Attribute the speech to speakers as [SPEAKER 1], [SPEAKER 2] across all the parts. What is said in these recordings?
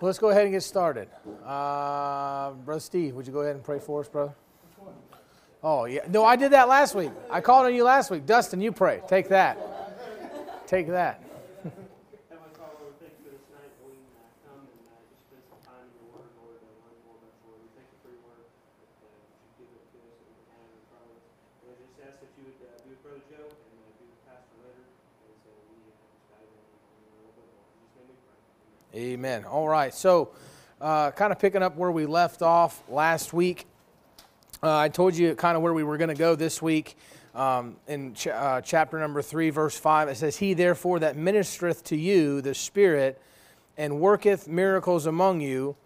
[SPEAKER 1] Well, let's go ahead and get started. Uh, brother Steve, would you go ahead and pray for us, brother? Oh, yeah. No, I did that last week. I called on you last week. Dustin, you pray. Take that. Take that.
[SPEAKER 2] Heavenly Father, Lord, we thank you for this night that we can uh, come and uh, just spend some time in your word, Lord, and learn more about your word. We thank you for your word that uh, you give it to us and we can have it in front of us. Lord, I just ask that you would uh, be with Brother Joe and uh, be with Pastor Leonard. And so we uh, just dive in and learn a little bit more. In Jesus' name we pray. Amen.
[SPEAKER 1] All right. So, uh, kind of picking up where we left off last week. Uh, I told you kind of where we were going to go this week. Um, in ch- uh, chapter number 3, verse 5, it says, He therefore that ministereth to you the Spirit and worketh miracles among you,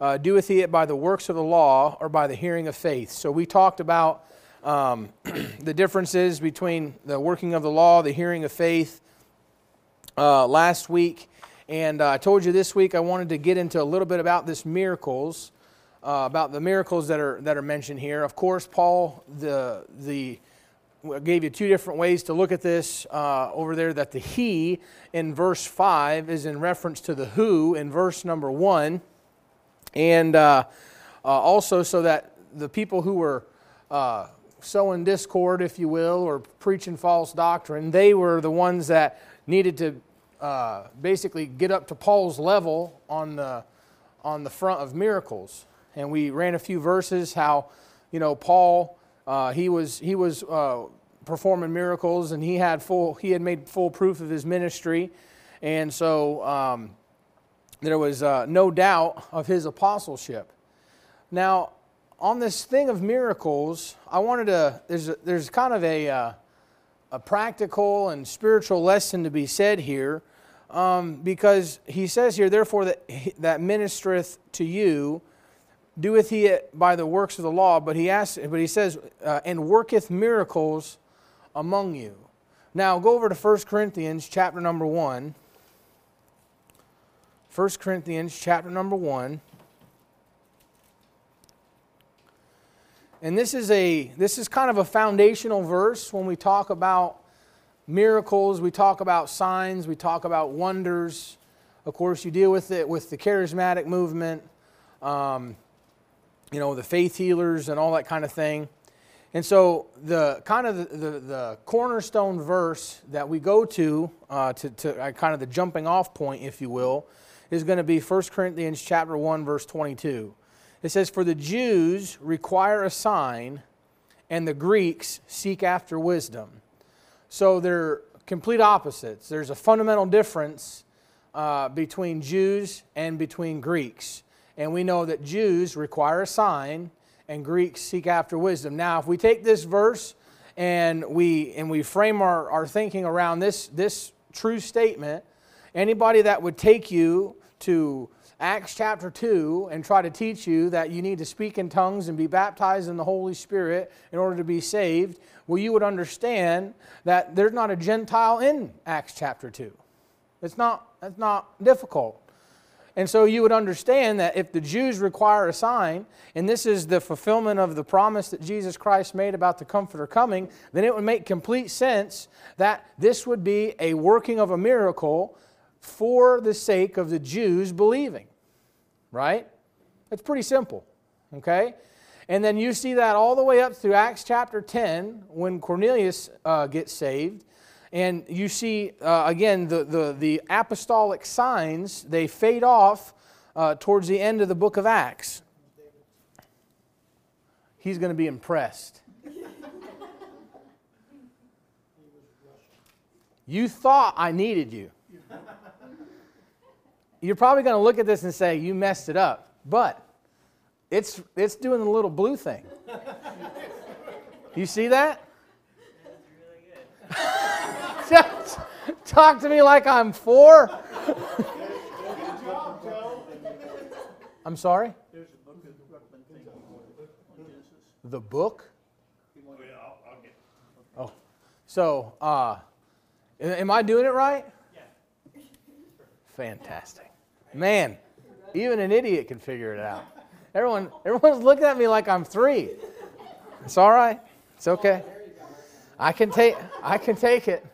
[SPEAKER 1] uh, doeth he it by the works of the law or by the hearing of faith. So we talked about um, the differences between the working of the law, the hearing of faith uh, last week. And uh, I told you this week I wanted to get into a little bit about this miracles, uh, about the miracles that are that are mentioned here. Of course, Paul the the gave you two different ways to look at this uh, over there. That the he in verse five is in reference to the who in verse number one, and uh, uh, also so that the people who were uh, sowing discord, if you will, or preaching false doctrine, they were the ones that needed to uh, basically get up to Paul's level on the on the front of miracles. And we ran a few verses how, you know, Paul uh, he was he was uh, performing miracles and he had full he had made full proof of his ministry, and so um, there was uh, no doubt of his apostleship. Now, on this thing of miracles, I wanted to there's a, there's kind of a uh, a practical and spiritual lesson to be said here um, because he says here, therefore, that, that ministereth to you, doeth he it by the works of the law, but he, asks, but he says, uh, and worketh miracles among you. Now, go over to 1 Corinthians chapter number 1. 1 Corinthians chapter number 1. And this is a this is kind of a foundational verse when we talk about miracles, we talk about signs, we talk about wonders. Of course, you deal with it with the charismatic movement, um, you know, the faith healers and all that kind of thing. And so, the kind of the, the, the cornerstone verse that we go to, uh, to, to uh, kind of the jumping off point, if you will, is going to be 1 Corinthians chapter 1, verse 22. It says, For the Jews require a sign, and the Greeks seek after wisdom. So they're complete opposites. There's a fundamental difference uh, between Jews and between Greeks. And we know that Jews require a sign, and Greeks seek after wisdom. Now, if we take this verse and we, and we frame our, our thinking around this, this true statement, anybody that would take you to Acts chapter 2 and try to teach you that you need to speak in tongues and be baptized in the Holy Spirit in order to be saved, well, you would understand that there's not a Gentile in Acts chapter 2. It's not, it's not difficult. And so you would understand that if the Jews require a sign, and this is the fulfillment of the promise that Jesus Christ made about the Comforter coming, then it would make complete sense that this would be a working of a miracle for the sake of the Jews believing. Right? It's pretty simple. Okay? And then you see that all the way up through Acts chapter 10 when Cornelius uh, gets saved. And you see, uh, again, the, the, the apostolic signs, they fade off uh, towards the end of the book of Acts. He's going to be impressed. You thought I needed you. You're probably going to look at this and say, You messed it up. But it's, it's doing the little blue thing. You see that? Just Talk to me like I'm four. I'm sorry? The book? Oh. So, uh, am I doing it right? Fantastic. Man, even an idiot can figure it out. Everyone, everyone's looking at me like I'm three. It's all right. It's okay. I can take I can take it.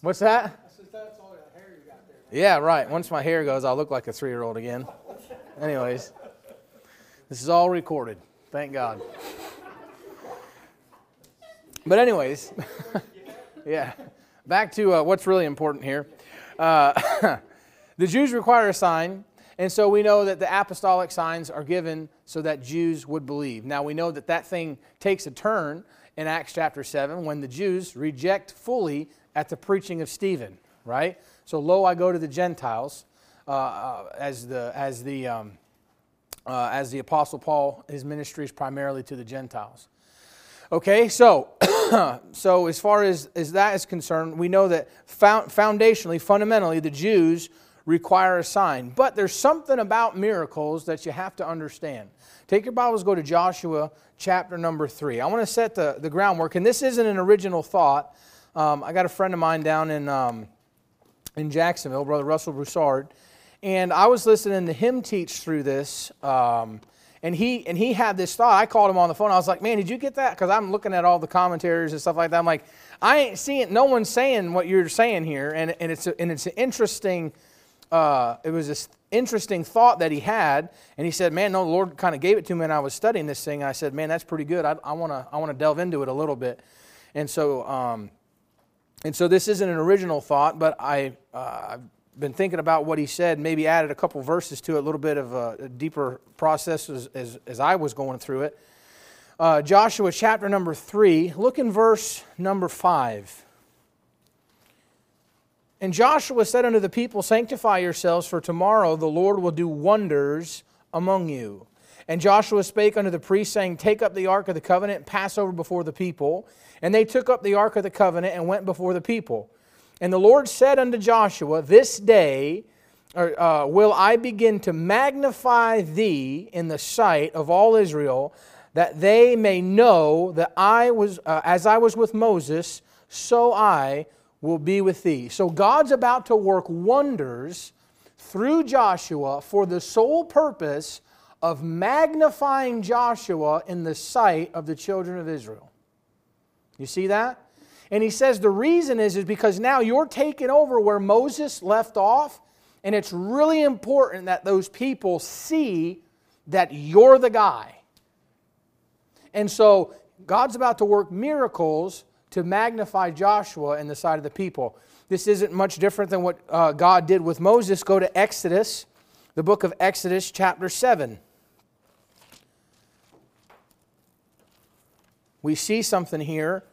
[SPEAKER 1] What's that? Yeah, right. Once my hair goes, I'll look like a three year old again. Anyways, this is all recorded. Thank God. But, anyways, yeah, back to uh, what's really important here. Uh, the Jews require a sign, and so we know that the apostolic signs are given so that Jews would believe. Now, we know that that thing takes a turn in Acts chapter 7 when the Jews reject fully at the preaching of Stephen, right? So, lo, I go to the Gentiles, uh, uh, as the, as the, um, uh, as the Apostle Paul, his ministry is primarily to the Gentiles. Okay, so so as far as, as that is concerned, we know that foundationally, fundamentally, the Jews require a sign. But there's something about miracles that you have to understand. Take your Bibles, go to Joshua chapter number three. I want to set the, the groundwork, and this isn't an original thought. Um, I got a friend of mine down in, um, in Jacksonville, Brother Russell Broussard, and I was listening to him teach through this. Um, and he and he had this thought. I called him on the phone. I was like, "Man, did you get that?" Because I'm looking at all the commentaries and stuff like that. I'm like, "I ain't seeing. No one's saying what you're saying here." And and it's a, and it's an interesting. Uh, it was this interesting thought that he had, and he said, "Man, no, the Lord kind of gave it to me, and I was studying this thing. And I said, "Man, that's pretty good. I want to I want to delve into it a little bit." And so, um, and so this isn't an original thought, but I uh, been thinking about what he said, maybe added a couple verses to it, a little bit of a, a deeper process as, as, as, I was going through it. Uh, Joshua chapter number 3, look in verse number 5. And Joshua said unto the people, Sanctify yourselves, for tomorrow the Lord will do wonders among you. And Joshua spake unto the priests, saying, Take up the ark of the covenant and pass over before the people. And they took up the ark of the covenant and went before the people. And the Lord said unto Joshua, This day uh, will I begin to magnify thee in the sight of all Israel, that they may know that I was, uh, as I was with Moses, so I will be with thee. So God's about to work wonders through Joshua for the sole purpose of magnifying Joshua in the sight of the children of Israel. You see that? And he says the reason is, is because now you're taking over where Moses left off, and it's really important that those people see that you're the guy. And so God's about to work miracles to magnify Joshua in the sight of the people. This isn't much different than what uh, God did with Moses. Go to Exodus, the book of Exodus, chapter 7. We see something here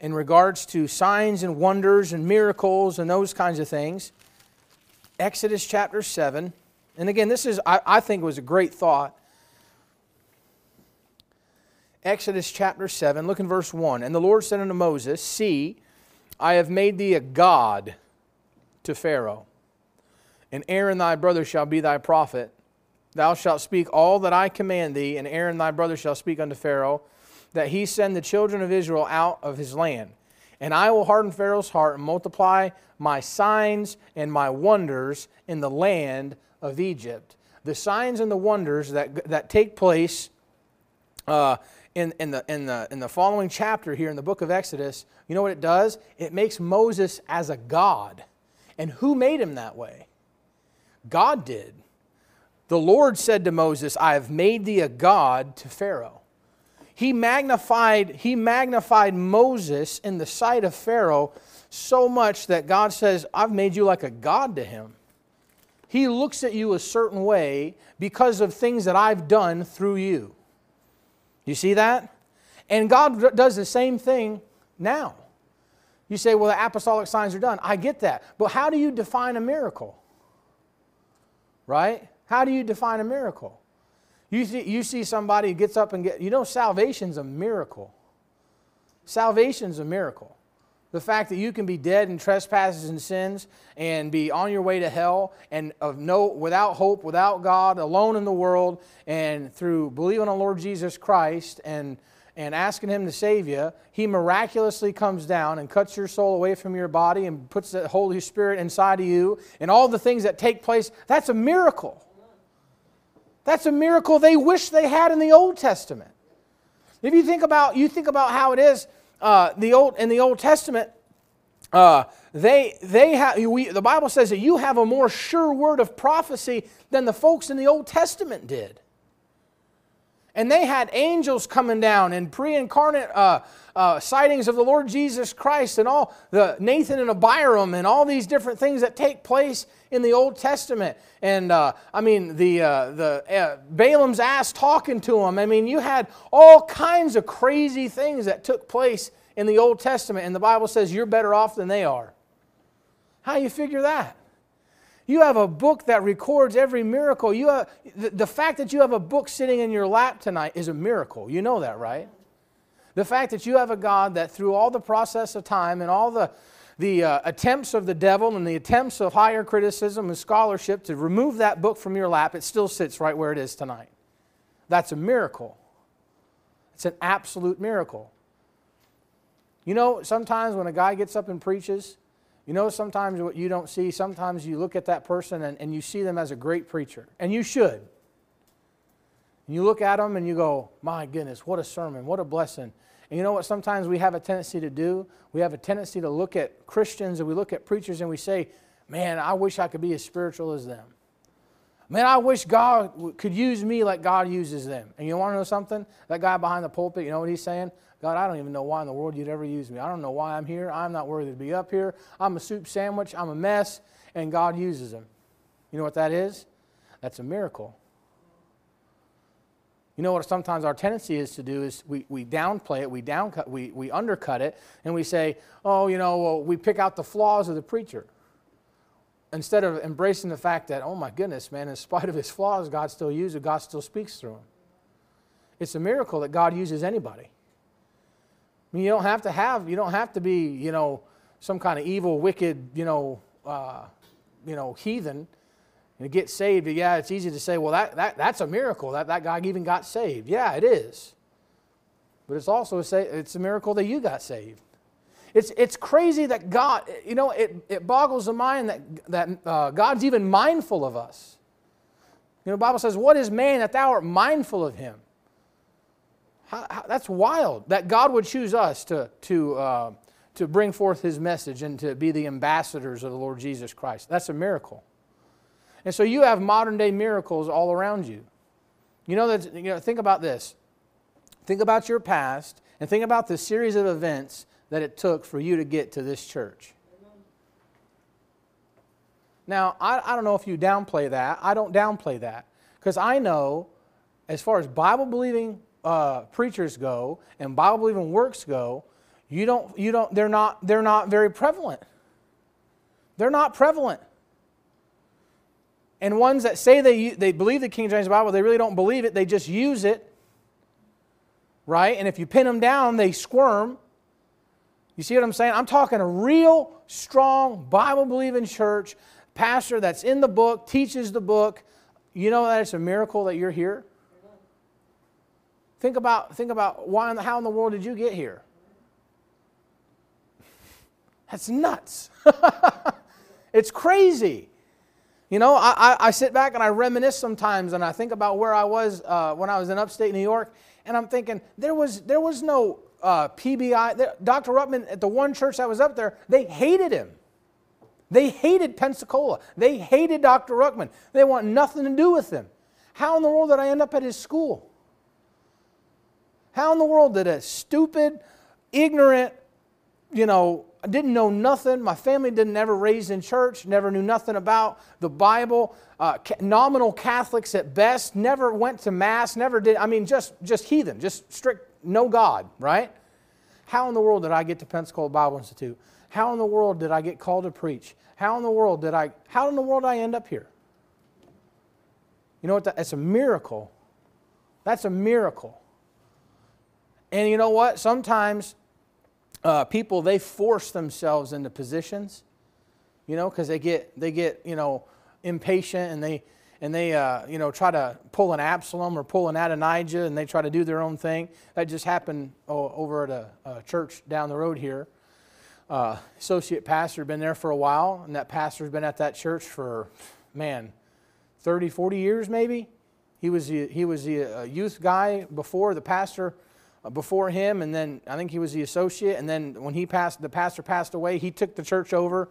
[SPEAKER 1] in regards to signs and wonders and miracles and those kinds of things. Exodus chapter 7. And again, this is, I, I think, was a great thought. Exodus chapter 7, look in verse 1. And the Lord said unto Moses, See, I have made thee a God to Pharaoh, and Aaron thy brother shall be thy prophet. Thou shalt speak all that I command thee, and Aaron thy brother shall speak unto Pharaoh that he send the children of Israel out of his land. And I will harden Pharaoh's heart and multiply my signs and my wonders in the land of Egypt. The signs and the wonders that, that take place uh, in, in, the, in, the, in the following chapter here in the book of Exodus, you know what it does? It makes Moses as a God. And who made him that way? God did. The Lord said to Moses, I have made thee a God to Pharaoh he magnified, he magnified Moses in the sight of Pharaoh so much that God says, I've made you like a God to him. He looks at you a certain way because of things that I've done through you. You see that? And God does the same thing now. You say, well, the apostolic signs are done. I get that. But how do you define a miracle? Right? How do you define a miracle? You see, you see somebody gets up and get, you know, salvation's a miracle. Salvation's a miracle. The fact that you can be dead in trespasses and sins and be on your way to hell and of no without hope, without God, alone in the world, and through believing on Lord Jesus Christ and and asking him to save you, he miraculously comes down and cuts your soul away from your body and puts the Holy Spirit inside of you and all the things that take place. That's a miracle. That's a miracle they wish they had in the Old Testament. If you think about, you think about how it is uh, the old, in the Old Testament, uh, they, they have, we, the Bible says that you have a more sure word of prophecy than the folks in the Old Testament did. And they had angels coming down and pre incarnate uh, uh, sightings of the Lord Jesus Christ and all the Dathan and Abiram and all these different things that take place in the Old Testament. And uh, I mean, the, uh, the uh, Balaam's ass talking to him. I mean, you had all kinds of crazy things that took place in the Old Testament, and the Bible says you're better off than they are. How you figure that? You have a book that records every miracle. You have, the, the fact that you have a book sitting in your lap tonight is a miracle. You know that, right? The fact that you have a God that through all the process of time and all the, the uh, attempts of the devil and the attempts of higher criticism and scholarship to remove that book from your lap, it still sits right where it is tonight. That's a miracle. It's an absolute miracle. You know, sometimes when a guy gets up and preaches, you know, sometimes what you don't see, sometimes you look at that person and, and you see them as a great preacher, and you should. And you look at them and you go, my goodness, what a sermon, what a blessing. And you know what sometimes we have a tendency to do? We have a tendency to look at Christians and we look at preachers and we say, man, I wish I could be as spiritual as them. Man, I wish God could use me like God uses them. And you want to know something? That guy behind the pulpit, you know what he's saying? God, I don't even know why in the world you'd ever use me. I don't know why I'm here. I'm not worthy to be up here. I'm a soup sandwich. I'm a mess. And God uses him. You know what that is? That's a miracle. You know what sometimes our tendency is to do is we, we downplay it, we, downcut, we, we undercut it, and we say, oh, you know, well, we pick out the flaws of the preacher. Instead of embracing the fact that, oh my goodness, man, in spite of his flaws, God still uses God still speaks through him. It's a miracle that God uses anybody. I mean, you don't have to have, you don't have to be, you know, some kind of evil, wicked, you know, uh, you know, heathen and get saved. Yeah, it's easy to say, well, that, that, that's a miracle. That, that guy even got saved. Yeah, it is. But it's also a, it's a miracle that you got saved. It's, it's crazy that God, you know, it, it boggles the mind that, that uh, God's even mindful of us. You know, the Bible says, What is man that thou art mindful of him? How, how, that's wild that God would choose us to, to, uh, to bring forth his message and to be the ambassadors of the Lord Jesus Christ. That's a miracle. And so you have modern day miracles all around you. You know that you know, think about this. Think about your past and think about the series of events that it took for you to get to this church. Now, I, I don't know if you downplay that. I don't downplay that. Because I know, as far as Bible believing uh, preachers go and Bible believing works go, you don't, you don't, they're, not, they're not very prevalent. They're not prevalent. And ones that say they, they believe the King James Bible, they really don't believe it, they just use it. Right? And if you pin them down, they squirm. You see what I'm saying? I'm talking a real strong Bible believing church, pastor that's in the book, teaches the book. You know that it's a miracle that you're here? Think about, think about why the, how in the world did you get here? That's nuts. it's crazy. You know, I, I, sit back and I reminisce sometimes and I think about where I was uh, when I was in upstate New York, and I'm thinking there was, there was no uh, PBI. There, Dr. Ruckman at the one church that was up there, they hated him. They hated Pensacola. They hated Dr. Ruckman. They want nothing to do with him. How in the world did I end up at his school? How in the world did a stupid, ignorant, you know, I didn't know nothing. My family didn't ever raise in church, never knew nothing about the Bible. Uh, nominal Catholics at best, never went to mass, never did. I mean, just just heathen, just strict no God, right? How in the world did I get to Pensacola Bible Institute? How in the world did I get called to preach? How in the world did I? How in the world did I end up here? You know what? That's a miracle. That's a miracle. And you know what? Sometimes uh, people they force themselves into positions, you know, because they get they get you know impatient and they and they uh, you know try to pull an Absalom or pull an Adonijah and they try to do their own thing. That just happened oh, over at a, a, church down the road here. Uh, associate pastor been there for a while, and that pastor's been at that church for man, 30, 40 years maybe. He was the, he was the uh, youth guy before the pastor before him, and then I think he was the associate. And then when he passed, the pastor passed away, he took the church over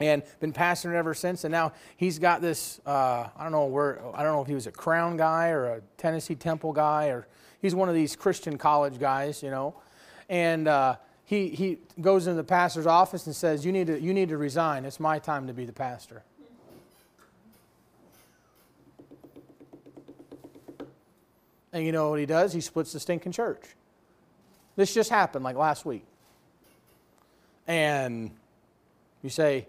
[SPEAKER 1] and been pastoring ever since. And now he's got this. Uh, I don't know where. I don't know if he was a Crown guy or a Tennessee Temple guy, or he's one of these Christian college guys, you know. And uh, he he goes into the pastor's office and says, "You need to you need to resign. It's my time to be the pastor." And you know what he does? He splits the stinking church. This just happened like last week. And you say,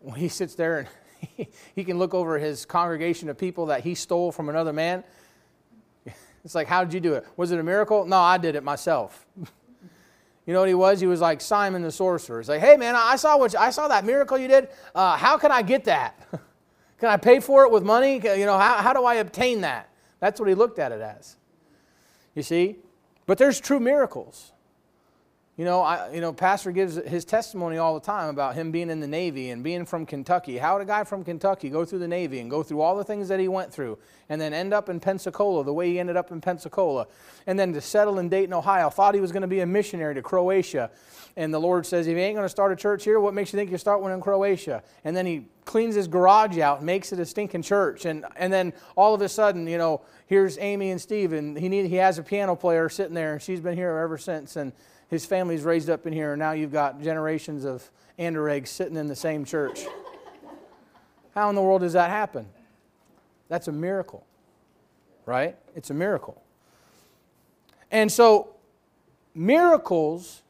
[SPEAKER 1] when he sits there and he, can look over his congregation of people that he stole from another man. It's like, how did you do it? Was it a miracle? No, I did it myself. You know what he was? He was like Simon the sorcerer. He's like, hey man, I saw what you, I saw that miracle you did. Uh, how can I get that? can I pay for it with money? You know, how, how do I obtain that? That's what he looked at it as. You see? But there's true miracles. You know, I, you know, Pastor gives his testimony all the time about him being in the Navy and being from Kentucky. How would a guy from Kentucky go through the Navy and go through all the things that he went through and then end up in Pensacola the way he ended up in Pensacola? And then to settle in Dayton, Ohio, thought he was going to be a missionary to Croatia. And the Lord says, if you ain't going to start a church here, what makes you think you start one in Croatia? And then he cleans his garage out and makes it a stinking church. And, and then all of a sudden, you know, here's Amy and Steve, and he, need, he has a piano player sitting there, and she's been here ever since. And his family's raised up in here, and now you've got generations of Andereggs sitting in the same church. How in the world does that happen? That's a miracle, right? It's a miracle. And so, miracles,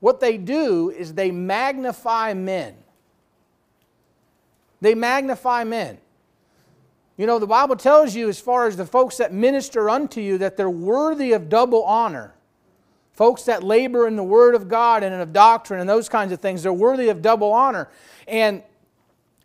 [SPEAKER 1] what they do is they magnify men. They magnify men. You know, the Bible tells you, as far as the folks that minister unto you, that they're worthy of double honor. Folks that labor in the Word of God and of doctrine and those kinds of things, they're worthy of double honor. And,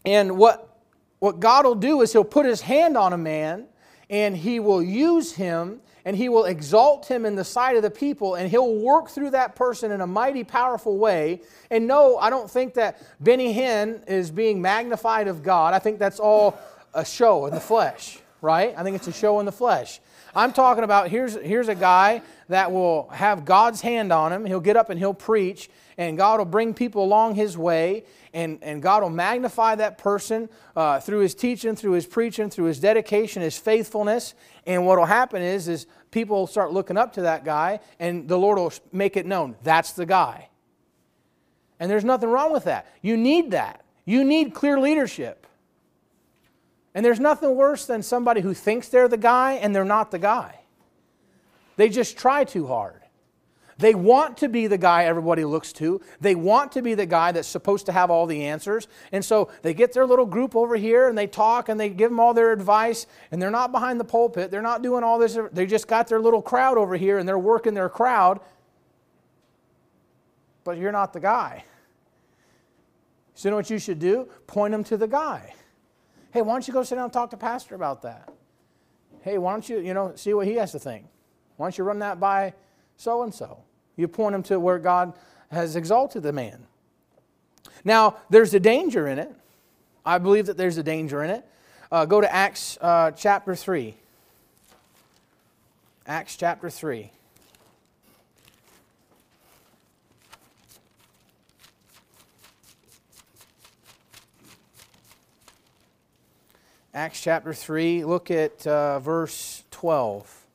[SPEAKER 1] and what, what God will do is He'll put His hand on a man and He will use him and He will exalt him in the sight of the people and He'll work through that person in a mighty powerful way. And no, I don't think that Benny Hinn is being magnified of God. I think that's all a show in the flesh, right? I think it's a show in the flesh. I'm talking about here's, here's a guy that will have God's hand on him. He'll get up and he'll preach, and God will bring people along his way, and, and God will magnify that person uh, through his teaching, through his preaching, through his dedication, his faithfulness. And what will happen is, is people will start looking up to that guy, and the Lord will make it known that's the guy. And there's nothing wrong with that. You need that. You need clear leadership. And there's nothing worse than somebody who thinks they're the guy and they're not the guy. They just try too hard. They want to be the guy everybody looks to. They want to be the guy that's supposed to have all the answers. And so they get their little group over here and they talk and they give them all their advice. And they're not behind the pulpit. They're not doing all this. They just got their little crowd over here and they're working their crowd. But you're not the guy. So you know what you should do? Point them to the guy. Hey, why don't you go sit down and talk to Pastor about that? Hey, why don't you, you know, see what he has to think? Why don't you run that by so and so? You point him to where God has exalted the man. Now, there's a danger in it. I believe that there's a danger in it. Uh, go to Acts uh, chapter 3. Acts chapter 3. Acts chapter 3, look at uh, verse 12.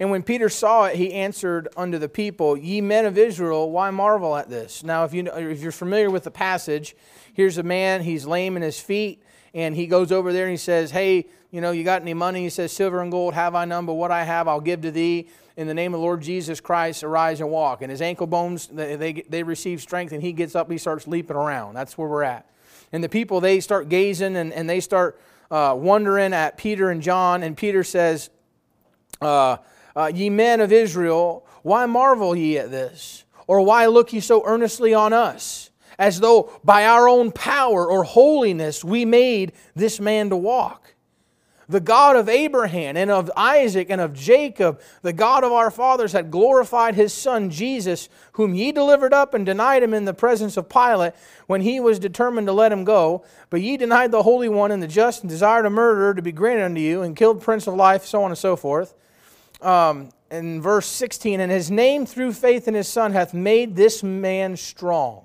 [SPEAKER 1] And when Peter saw it, he answered unto the people, Ye men of Israel, why marvel at this? Now, if, you, if you're familiar with the passage, here's a man, he's lame in his feet, and he goes over there and he says, Hey, you know, you got any money? He says, Silver and gold have I none, but what I have I'll give to thee. In the name of the Lord Jesus Christ, arise and walk. And his ankle bones, they, they, they receive strength, and he gets up, he starts leaping around. That's where we're at. And the people, they start gazing and, and they start uh, wondering at Peter and John. And Peter says, uh, uh, Ye men of Israel, why marvel ye at this? Or why look ye so earnestly on us, as though by our own power or holiness we made this man to walk? The God of Abraham and of Isaac and of Jacob, the God of our fathers, had glorified his Son Jesus, whom ye delivered up and denied him in the presence of Pilate when he was determined to let him go. But ye denied the Holy One and the just and desired a murderer to be granted unto you and killed Prince of Life, so on and so forth. Um, in verse 16, and his name through faith in his Son hath made this man strong,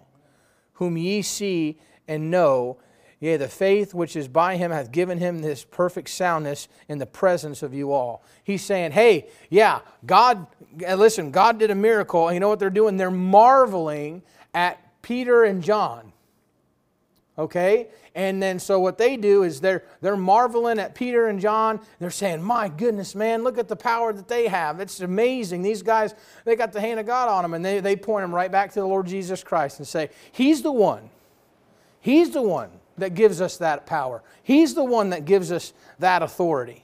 [SPEAKER 1] whom ye see and know Yea, the faith which is by him hath given him this perfect soundness in the presence of you all. He's saying, hey, yeah, God, eh, listen, God did a miracle. And you know what they're doing? They're marveling at Peter and John. Okay? And then so what they do is they're they're marveling at Peter and John. They're saying, "My goodness, man, look at the power that they have. It's amazing. These guys, they got the hand of God on them." And they, they point them right back to the Lord Jesus Christ and say, He's the one. He's the one that gives us that power. He's the one that gives us that authority.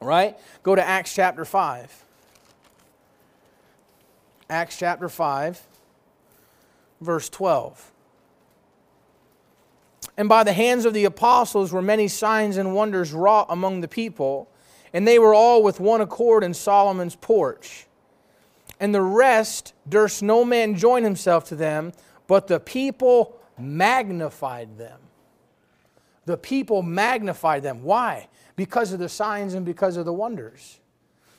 [SPEAKER 1] Right? Go to Acts chapter 5. Acts chapter 5, verse 12. And by the hands of the apostles were many signs and wonders wrought among the people, and they were all with one accord in Solomon's porch. And the rest durst no man join himself to them, but the people magnified them. The people magnified them. Why? Because of the signs and because of the wonders.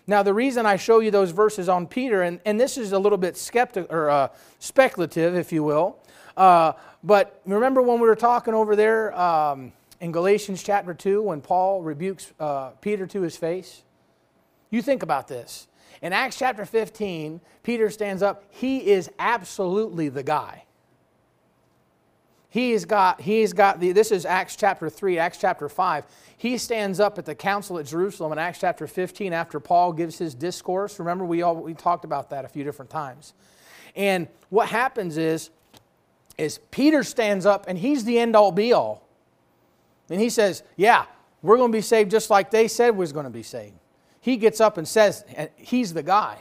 [SPEAKER 1] Now, the reason I show you those verses on Peter, and, and this is a little bit skeptic, or, uh, speculative, if you will, uh, but remember when we were talking over there um, in Galatians chapter 2 when Paul rebukes uh, Peter to his face? You think about this. In Acts chapter 15, Peter stands up. He is absolutely the guy. He's got, he's got the, this is Acts chapter 3, Acts chapter 5. He stands up at the council at Jerusalem in Acts chapter 15 after Paul gives his discourse. Remember, we, all, we talked about that a few different times. And what happens is, is Peter stands up and he's the end all be all. And he says, Yeah, we're going to be saved just like they said we was going to be saved. He gets up and says, and he's the guy.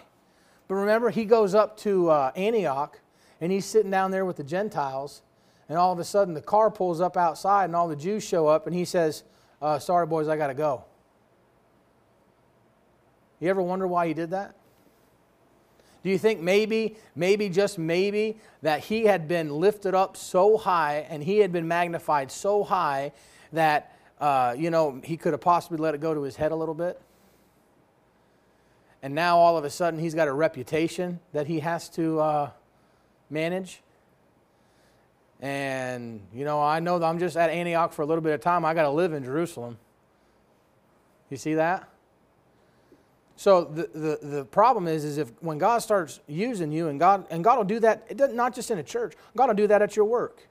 [SPEAKER 1] But remember, he goes up to uh, Antioch and he's sitting down there with the Gentiles and all of a sudden the car pulls up outside and all the Jews show up and he says, uh, Sorry, boys, I got to go. You ever wonder why he did that? Do you think maybe, maybe, just maybe, that he had been lifted up so high and he had been magnified so high that, uh, you know, he could have possibly let it go to his head a little bit? And now all of a sudden he's got a reputation that he has to uh, manage? And, you know, I know that I'm just at Antioch for a little bit of time. I got to live in Jerusalem. You see that? So the, the, the problem is, is if when God starts using you, and God, and God will do that, it doesn't, not just in a church, God will do that at your work.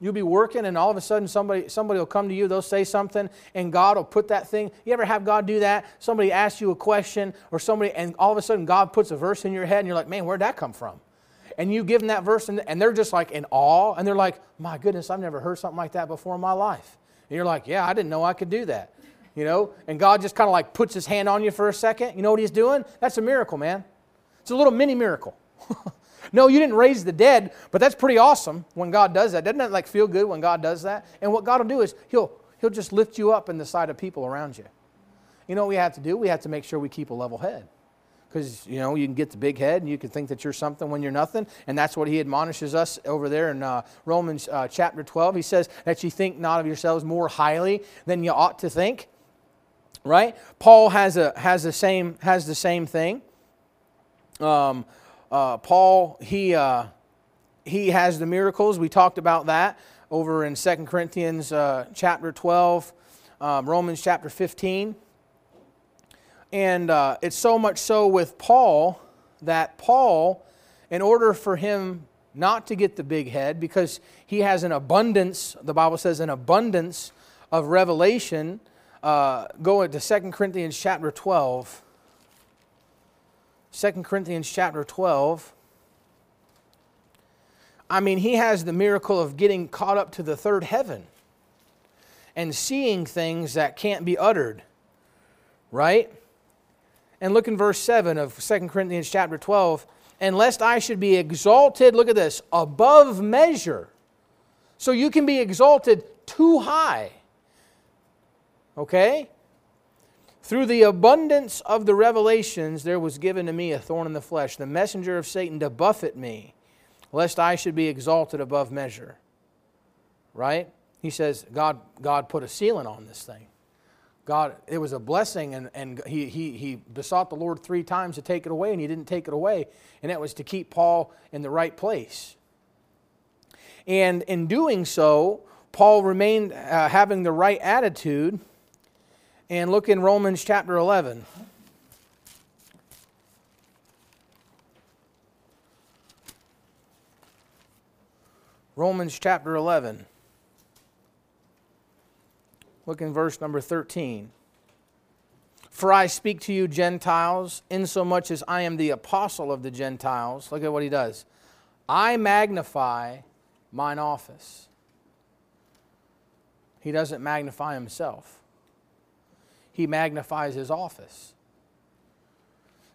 [SPEAKER 1] You'll be working, and all of a sudden somebody, somebody will come to you, they'll say something, and God will put that thing. You ever have God do that? Somebody asks you a question, or somebody, and all of a sudden God puts a verse in your head, and you're like, man, where'd that come from? And you give them that verse, and, and they're just like in awe, and they're like, my goodness, I've never heard something like that before in my life. And you're like, yeah, I didn't know I could do that. You know, and God just kind of like puts his hand on you for a second. You know what he's doing? That's a miracle, man. It's a little mini miracle. no, you didn't raise the dead, but that's pretty awesome when God does that. Doesn't that like feel good when God does that? And what God will do is he'll he'll just lift you up in the sight of people around you. You know what we have to do? We have to make sure we keep a level head because you know you can get the big head and you can think that you're something when you're nothing. And that's what he admonishes us over there in uh, romans uh, chapter 12 he says that you think not of yourselves more highly than you ought to think right? Paul has a has the same has the same thing. Um, uh, paul he uh, he has the miracles. We talked about that over in 2 corinthians uh, chapter 12 um, romans chapter 15 and uh, it's so much so with Paul that Paul, in order for him not to get the big head, because he has an abundance, the Bible says, an abundance of revelation. Uh, go into 2 Corinthians chapter 12. 2 Corinthians chapter 12. I mean, he has the miracle of getting caught up to the third heaven and seeing things that can't be uttered, right? And look in verse 7 of 2 Corinthians chapter 12. And lest I should be exalted, look at this, above measure. So you can be exalted too high. Okay? Through the abundance of the revelations, there was given to me a thorn in the flesh, the messenger of Satan to buffet me, lest I should be exalted above measure. Right? He says, God, God put a ceiling on this thing. God, it was a blessing, and, and he, he, he besought the Lord three times to take it away, and he didn't take it away. And that was to keep Paul in the right place. And in doing so, Paul remained uh, having the right attitude. And look in Romans chapter 11. Romans chapter 11. Look in verse number 13. For I speak to you, Gentiles, insomuch as I am the apostle of the Gentiles. Look at what he does. I magnify mine office. He doesn't magnify himself, he magnifies his office.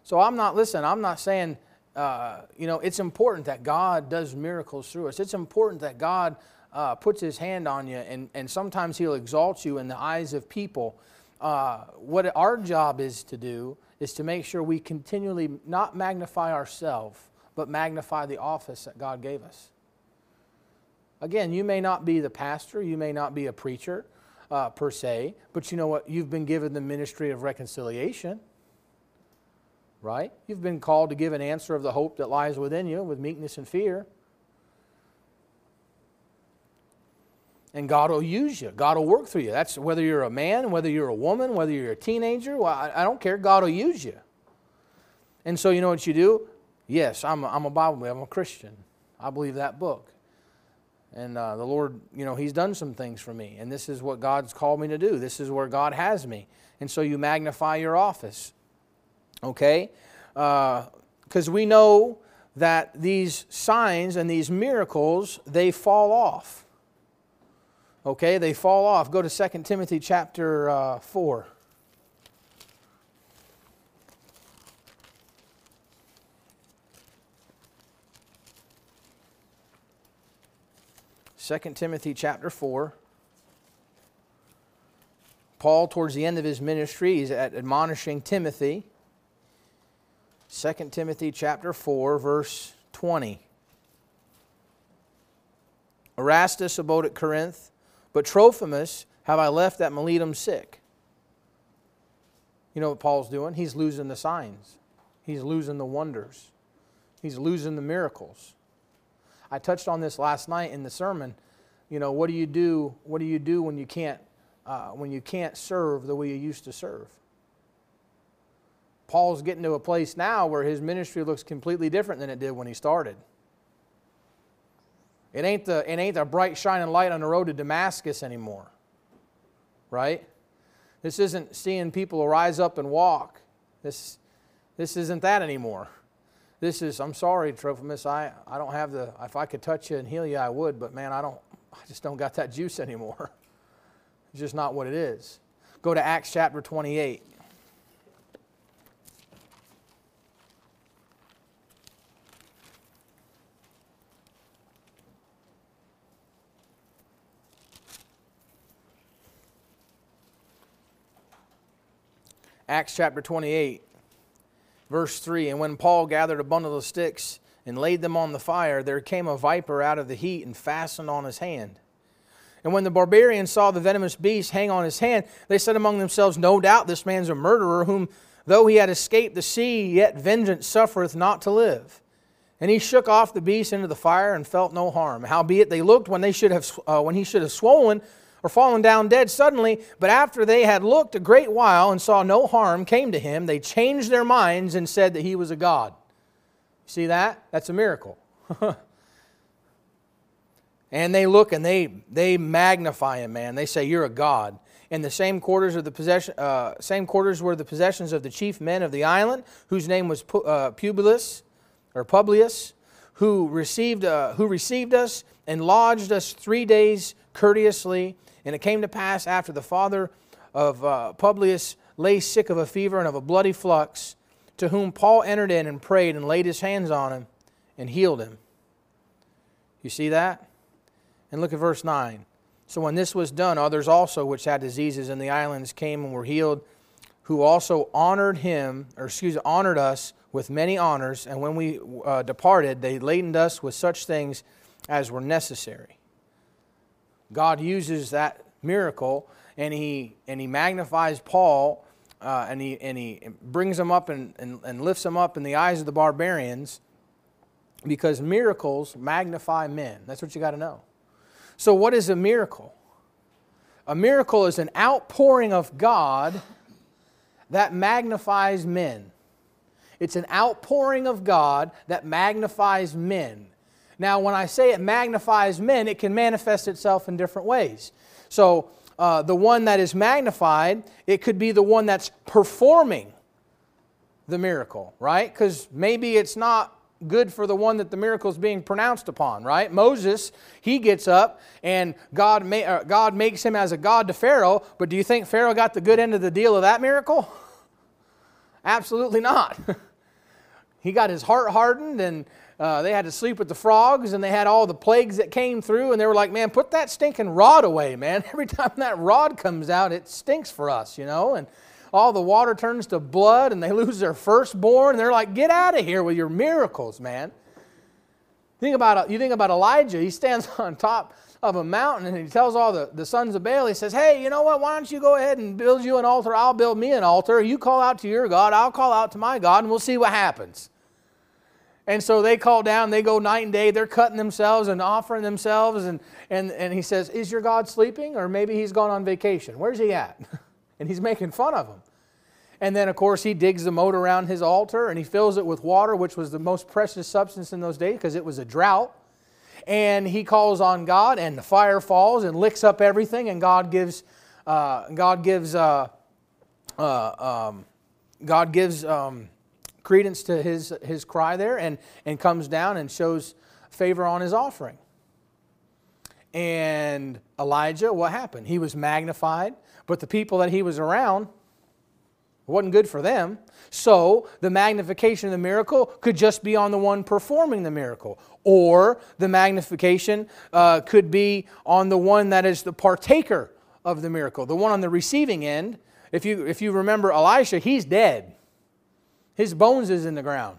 [SPEAKER 1] So I'm not, listen, I'm not saying, uh, you know, it's important that God does miracles through us. It's important that God uh, puts his hand on you, and, and sometimes he'll exalt you in the eyes of people. Uh, what our job is to do is to make sure we continually not magnify ourselves, but magnify the office that God gave us. Again, you may not be the pastor, you may not be a preacher uh, per se, but you know what? You've been given the ministry of reconciliation, right? You've been called to give an answer of the hope that lies within you with meekness and fear. And God will use you. God will work through you. That's whether you're a man, whether you're a woman, whether you're a teenager. Well, I, I don't care. God will use you. And so, you know what you do? Yes, I'm a, I'm a Bible. I'm a Christian. I believe that book. And uh, the Lord, you know, He's done some things for me. And this is what God's called me to do. This is where God has me. And so you magnify your office. Okay? Because uh, we know that these signs and these miracles, they fall off. Okay, they fall off. Go to 2 Timothy chapter uh, 4. Second Timothy chapter 4. Paul, towards the end of his ministry, he's admonishing Timothy. 2 Timothy chapter 4, verse 20. Erastus abode at Corinth but Trophimus have I left at Miletum sick. You know what Paul's doing? He's losing the signs, he's losing the wonders, he's losing the miracles. I touched on this last night in the sermon. You know, what do you do? What do you do when you can't uh, when you can't serve the way you used to serve? Paul's getting to a place now where his ministry looks completely different than it did when he started. It ain't the, it ain't the bright shining light on the road to Damascus anymore. Right? This isn't seeing people rise up and walk. This, this isn't that anymore. This is, I'm sorry, Trophimus, I, I don't have the, if I could touch you and heal you, I would, but man, I don't, I just don't got that juice anymore. It's just not what it is. Go to Acts chapter 28. Acts chapter 28, verse 3. And when Paul gathered a bundle of sticks and laid them on the fire, there came a viper out of the heat and fastened on his hand. And when the barbarians saw the venomous beast hang on his hand, they said among themselves, No doubt this man's a murderer, whom though he had escaped the sea, yet vengeance suffereth not to live. And he shook off the beast into the fire and felt no harm. Howbeit they looked when, they should have, uh, when he should have swollen or fallen down dead suddenly, but after they had looked a great while and saw no harm came to him, they changed their minds and said that he was a god. See that? That's a miracle. and they look and they, they magnify him, man. They say, You're a god. In the same quarters of the possession, uh, same quarters were the possessions of the chief men of the island, whose name was uh, Publius or Publius, who received, uh, who received us and lodged us three days courteously and it came to pass after the father of uh, Publius lay sick of a fever and of a bloody flux, to whom Paul entered in and prayed and laid his hands on him and healed him. You see that? And look at verse 9. So when this was done, others also which had diseases in the islands came and were healed, who also honored him, or excuse, honored us with many honors. And when we uh, departed, they ladened us with such things as were necessary. God uses that miracle, and he and he magnifies Paul, uh, and he and he brings him up and, and, and lifts him up in the eyes of the barbarians, because miracles magnify men. That's what you got to know. So, what is a miracle? A miracle is an outpouring of God that magnifies men. It's an outpouring of God that magnifies men. Now, when I say it magnifies men, it can manifest itself in different ways. So, uh, the one that is magnified, it could be the one that's performing the miracle, right? Because maybe it's not good for the one that the miracle is being pronounced upon, right? Moses, he gets up and God, ma- uh, God makes him as a God to Pharaoh, but do you think Pharaoh got the good end of the deal of that miracle? Absolutely not. he got his heart hardened and uh, they had to sleep with the frogs and they had all the plagues that came through and they were like man put that stinking rod away man every time that rod comes out it stinks for us you know and all the water turns to blood and they lose their firstborn. And they're like, get out of here with your miracles, man. Think about, you think about Elijah. He stands on top of a mountain and he tells all the, the sons of Baal, he says, hey, you know what? Why don't you go ahead and build you an altar? I'll build me an altar. You call out to your God. I'll call out to my God and we'll see what happens. And so they call down, they go night and day, they're cutting themselves and offering themselves. And, and, and he says, Is your God sleeping? Or maybe he's gone on vacation. Where's he at? and he's making fun of them. And then, of course, he digs the moat around his altar and he fills it with water, which was the most precious substance in those days because it was a drought. And he calls on God, and the fire falls and licks up everything. And God gives, uh, God gives, uh, uh, um, God gives um, credence to his his cry there, and and comes down and shows favor on his offering. And Elijah, what happened? He was magnified. But the people that he was around, wasn't good for them. So the magnification of the miracle could just be on the one performing the miracle. Or the magnification uh, could be on the one that is the partaker of the miracle, the one on the receiving end. If you, if you remember Elisha, he's dead. His bones is in the ground.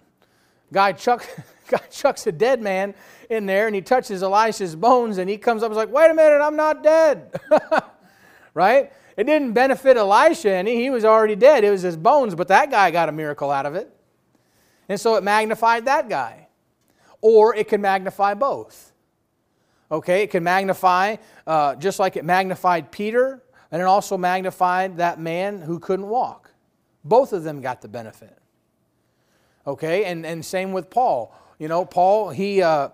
[SPEAKER 1] Guy, chuck, guy chucks a dead man in there and he touches Elisha's bones and he comes up and is like, wait a minute, I'm not dead. right? It didn't benefit Elisha any. He was already dead. It was his bones, but that guy got a miracle out of it. And so it magnified that guy. Or it can magnify both. Okay, it can magnify, uh, just like it magnified Peter, and it also magnified that man who couldn't walk. Both of them got the benefit. Okay, and, and same with Paul. You know, Paul, he, uh,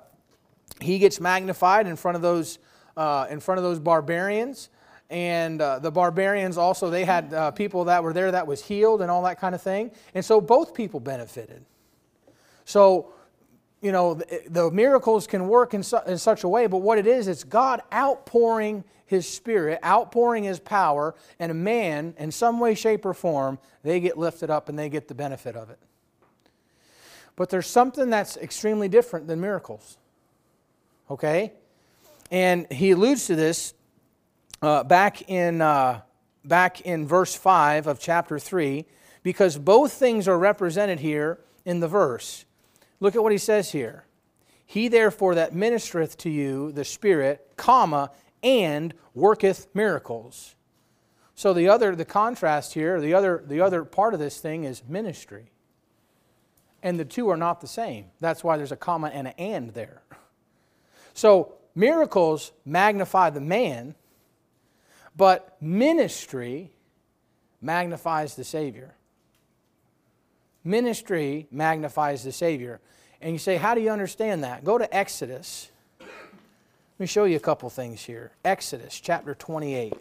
[SPEAKER 1] he gets magnified in front of those, uh, in front of those barbarians. And uh, the barbarians also they had uh, people that were there that was healed and all that kind of thing. And so both people benefited. So you know the, the miracles can work in, su- in such a way but what it is it's god outpouring his spirit outpouring his power and a man in some way shape or form they get lifted up and they get the benefit of it but there's something that's extremely different than miracles okay and he alludes to this uh, back, in, uh, back in verse 5 of chapter 3 because both things are represented here in the verse. Look at what he says here. He therefore that ministereth to you the Spirit, comma, and worketh miracles. So the other, the contrast here, the other, the other part of this thing is ministry. And the two are not the same. That's why there's a comma and an and there. So miracles magnify the man, but ministry magnifies the Savior. Ministry magnifies the Savior. And you say, how do you understand that? Go to Exodus. Let me show you a couple things here. Exodus chapter 28.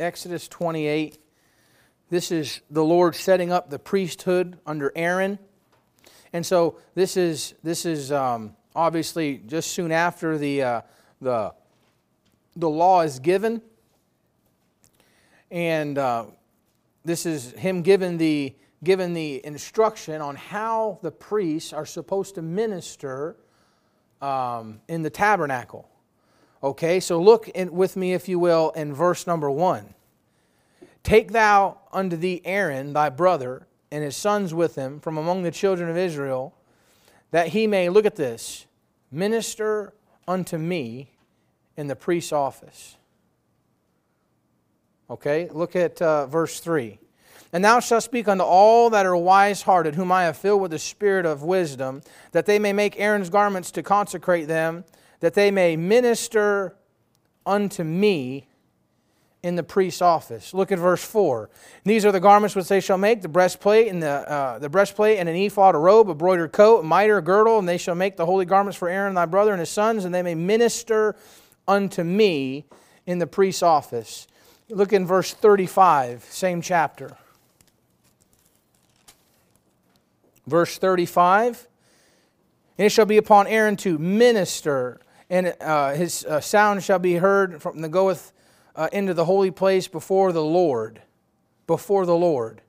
[SPEAKER 1] Exodus 28. This is the Lord setting up the priesthood under Aaron. And so this is, this is um, obviously just soon after the, uh, the, the law is given. And uh, this is him given the, given the instruction on how the priests are supposed to minister um, in the tabernacle. Okay, so look in, with me, if you will, in verse number one. Take thou unto thee Aaron thy brother and his sons with him from among the children of Israel, that he may, look at this, minister unto me in the priest's office. Okay, look at uh, verse 3. And thou shalt speak unto all that are wise hearted, whom I have filled with the spirit of wisdom, that they may make Aaron's garments to consecrate them, that they may minister unto me in the priest's office. Look at verse 4. These are the garments which they shall make the breastplate, and the, uh, the breastplate, and an ephod, a robe, a broidered coat, a mitre, a girdle, and they shall make the holy garments for Aaron thy brother and his sons, and they may minister unto me in the priest's office. Look in verse 35, same chapter. Verse 35 And it shall be upon Aaron to minister, and uh, his uh, sound shall be heard from the goeth uh, into the holy place before the Lord. Before the Lord.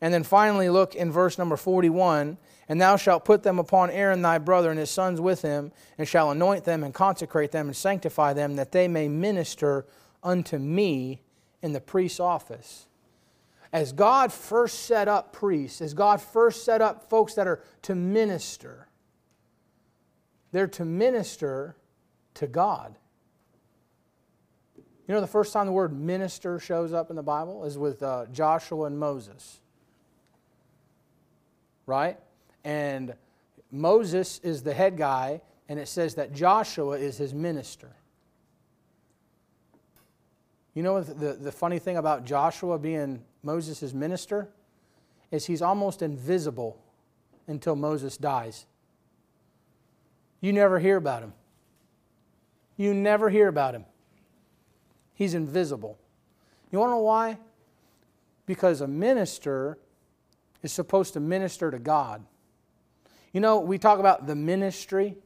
[SPEAKER 1] And then finally, look in verse number 41 And thou shalt put them upon Aaron thy brother and his sons with him, and shall anoint them and consecrate them and sanctify them, that they may minister unto me in the priest's office. As God first set up priests, as God first set up folks that are to minister, they're to minister to God. You know, the first time the word minister shows up in the Bible is with uh, Joshua and Moses. Right? And Moses is the head guy, and it says that Joshua is his minister. You know the, the funny thing about Joshua being Moses' minister? Is he's almost invisible until Moses dies. You never hear about him. You never hear about him. He's invisible. You want to know why? Because a minister is supposed to minister to God. You know, we talk about the ministry.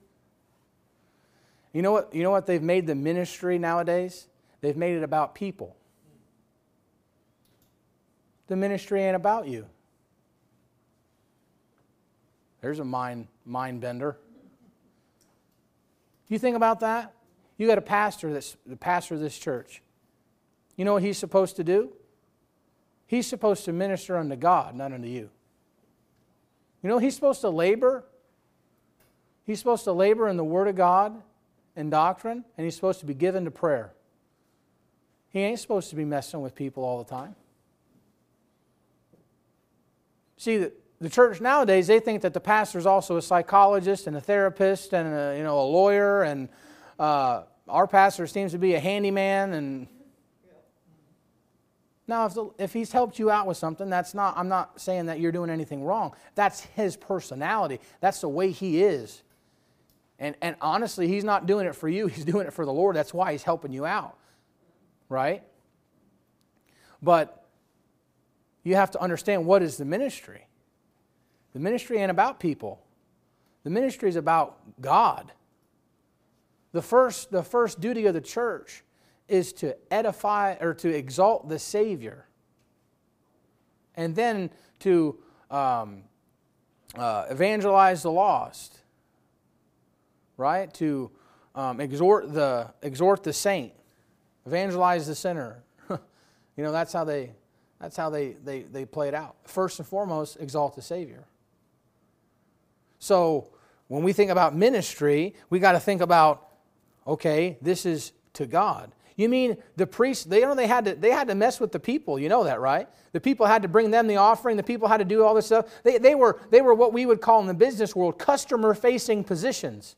[SPEAKER 1] You know what, you know what they've made the ministry nowadays? They've made it about people. The ministry ain't about you. There's a mind, mind bender. You think about that? You got a pastor that's the pastor of this church. You know what he's supposed to do? He's supposed to minister unto God, not unto you. You know he's supposed to labor? He's supposed to labor in the Word of God and doctrine, and he's supposed to be given to prayer. He ain't supposed to be messing with people all the time. See, the, the church nowadays, they think that the pastor is also a psychologist and a therapist and a, you know, a lawyer, and uh, our pastor seems to be a handyman. And now, if, the, if he's helped you out with something, that's not, I'm not saying that you're doing anything wrong. That's his personality, that's the way he is. And, and honestly, he's not doing it for you, he's doing it for the Lord. That's why he's helping you out, right? But you have to understand what is the ministry. The ministry ain't about people. The ministry is about God. The first, the first duty of the church is to edify or to exalt the Savior, and then to um, uh, evangelize the lost, right? To um, exhort the exhort the saint, evangelize the sinner. you know that's how they that's how they, they they play it out. First and foremost, exalt the Savior. So when we think about ministry, we got to think about Okay, this is to God. You mean the priests, they you know they had to they had to mess with the people, you know that, right? The people had to bring them the offering, the people had to do all this stuff. They, they were they were what we would call in the business world customer facing positions.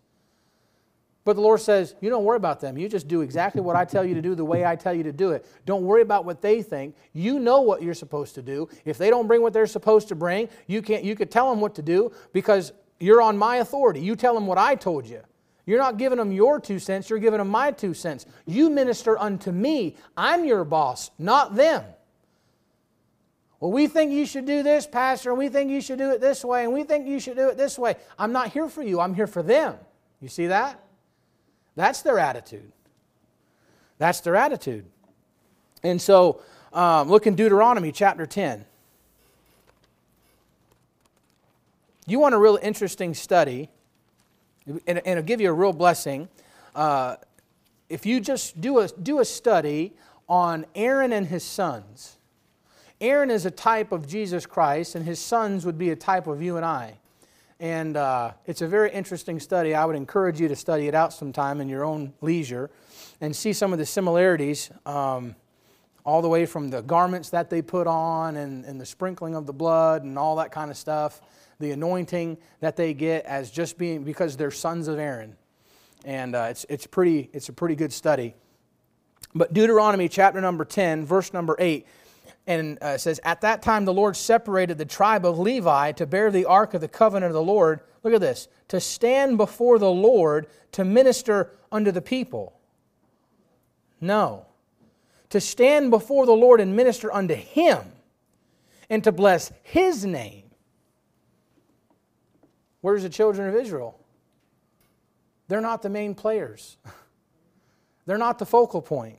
[SPEAKER 1] But the Lord says, You don't worry about them. You just do exactly what I tell you to do the way I tell you to do it. Don't worry about what they think. You know what you're supposed to do. If they don't bring what they're supposed to bring, you can't you could tell them what to do because you're on my authority. You tell them what I told you. You're not giving them your two cents, you're giving them my two cents. You minister unto me. I'm your boss, not them. Well, we think you should do this, Pastor, and we think you should do it this way, and we think you should do it this way. I'm not here for you, I'm here for them. You see that? That's their attitude. That's their attitude. And so, Um, look in Deuteronomy chapter 10. You want a real interesting study, and, and it'll give you a real blessing. Uh, if you just do a, do a study on Aaron and his sons. Aaron is a type of Jesus Christ, and his sons would be a type of you and I. And uh, it's a very interesting study. I would encourage you to study it out sometime in your own leisure and see some of the similarities, um, all the way from the garments that they put on and, and the sprinkling of the blood and all that kind of stuff, the anointing that they get as just being because they're sons of Aaron. And uh, it's, it's, pretty, it's a pretty good study. But Deuteronomy chapter number 10, verse number 8 and uh, says, At that time the Lord separated the tribe of Levi to bear the ark of the covenant of the Lord. Look at this to stand before the Lord to minister unto the people. No. To stand before the Lord and minister unto him and to bless his name. Where's the children of Israel? They're not the main players. They're not the focal point.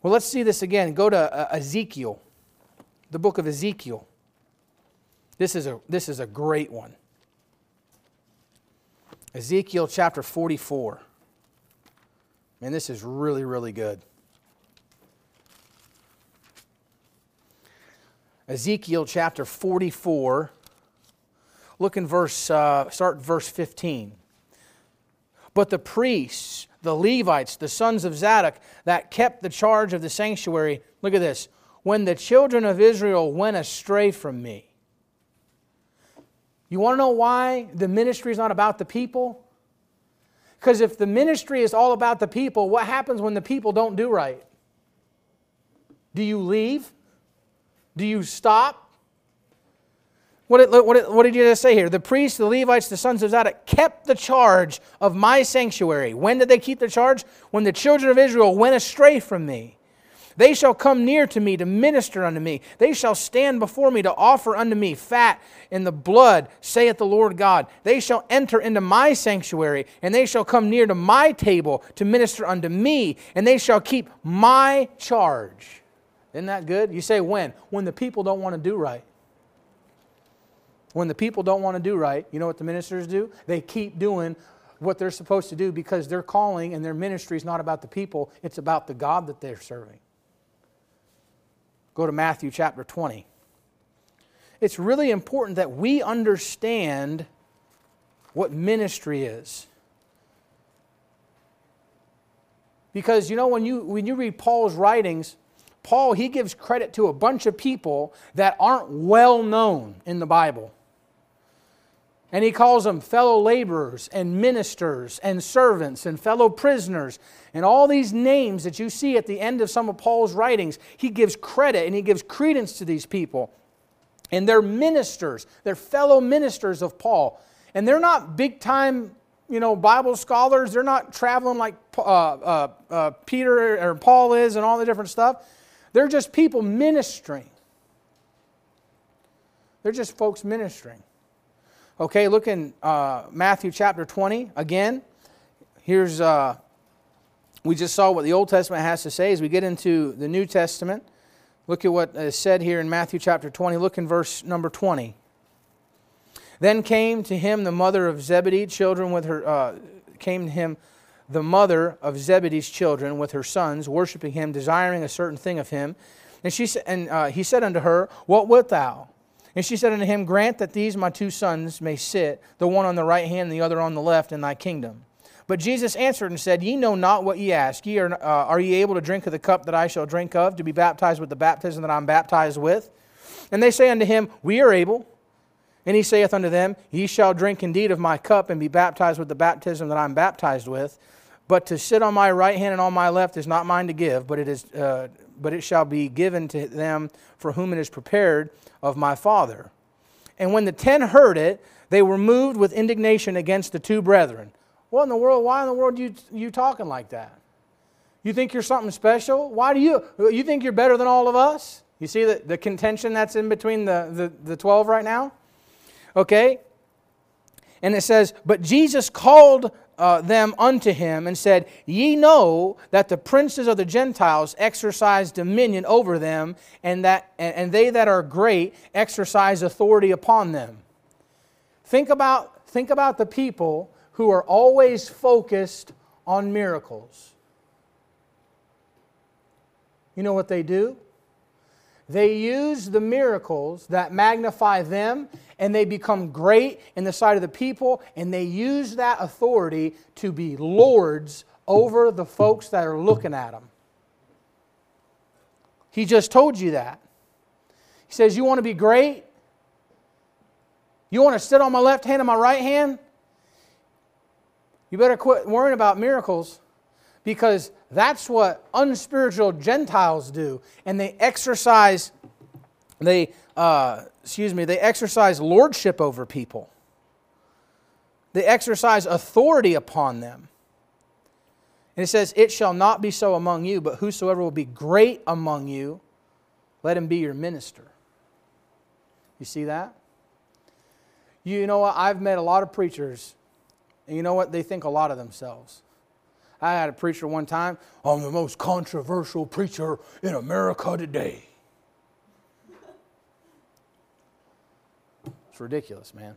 [SPEAKER 1] Well, let's see this again. Go to uh, Ezekiel, the book of Ezekiel. This is a, this is a great one. Ezekiel chapter 44. Man, this is really, really good. Ezekiel chapter 44. Look in verse, uh, start verse 15. But the priests the Levites, the sons of Zadok, that kept the charge of the sanctuary. Look at this. When the children of Israel went astray from me. You want to know why the ministry is not about the people? Because if the ministry is all about the people, what happens when the people don't do right? Do you leave? Do you stop? What did, what, did, what did you say here? The priests, the Levites, the sons of Zadok kept the charge of my sanctuary. When did they keep the charge? When the children of Israel went astray from me. They shall come near to me to minister unto me. They shall stand before me to offer unto me fat in the blood, saith the Lord God. They shall enter into my sanctuary, and they shall come near to my table to minister unto me, and they shall keep my charge. Isn't that good? You say when? When the people don't want to do right. When the people don't want to do right, you know what the ministers do? They keep doing what they're supposed to do because their calling and their ministry is not about the people, it's about the God that they're serving. Go to Matthew chapter 20. It's really important that we understand what ministry is. Because you know when you when you read Paul's writings, Paul he gives credit to a bunch of people that aren't well known in the Bible. And he calls them fellow laborers and ministers and servants and fellow prisoners. And all these names that you see at the end of some of Paul's writings, he gives credit and he gives credence to these people. And they're ministers, they're fellow ministers of Paul. And they're not big time, you know, Bible scholars. They're not traveling like uh, uh, uh, Peter or Paul is and all the different stuff. They're just people ministering. They're just folks ministering. Okay, look in uh, Matthew chapter 20 again. Here's, uh, we just saw what the Old Testament has to say as we get into the New Testament. Look at what is said here in Matthew chapter 20. Look in verse number 20. Then came to him the mother of Zebedee, children with her, uh, came to him the mother of Zebedee's children with her sons, worshiping him, desiring a certain thing of him. And, she, and uh, he said unto her, What wilt thou? And she said unto him, Grant that these my two sons may sit, the one on the right hand and the other on the left, in thy kingdom. But Jesus answered and said, Ye know not what ye ask. Ye are, uh, are ye able to drink of the cup that I shall drink of, to be baptized with the baptism that I am baptized with? And they say unto him, We are able. And he saith unto them, Ye shall drink indeed of my cup, and be baptized with the baptism that I am baptized with. But to sit on my right hand and on my left is not mine to give, but it is uh, but it shall be given to them for whom it is prepared of my Father. And when the ten heard it, they were moved with indignation against the two brethren. What in the world? Why in the world are you, you talking like that? You think you're something special? Why do you? You think you're better than all of us? You see the, the contention that's in between the, the, the 12 right now? Okay? And it says, But Jesus called uh, them unto him and said, Ye know that the princes of the Gentiles exercise dominion over them, and, that, and they that are great exercise authority upon them. Think about, think about the people who are always focused on miracles. You know what they do? They use the miracles that magnify them and they become great in the sight of the people and they use that authority to be lords over the folks that are looking at them. He just told you that. He says, You want to be great? You want to sit on my left hand and my right hand? You better quit worrying about miracles because that's what unspiritual Gentiles do. And they exercise, they, uh, excuse me, they exercise lordship over people. They exercise authority upon them. And it says, It shall not be so among you, but whosoever will be great among you, let him be your minister. You see that? You know what? I've met a lot of preachers, and you know what? They think a lot of themselves. I had a preacher one time, I'm the most controversial preacher in America today. It's ridiculous, man.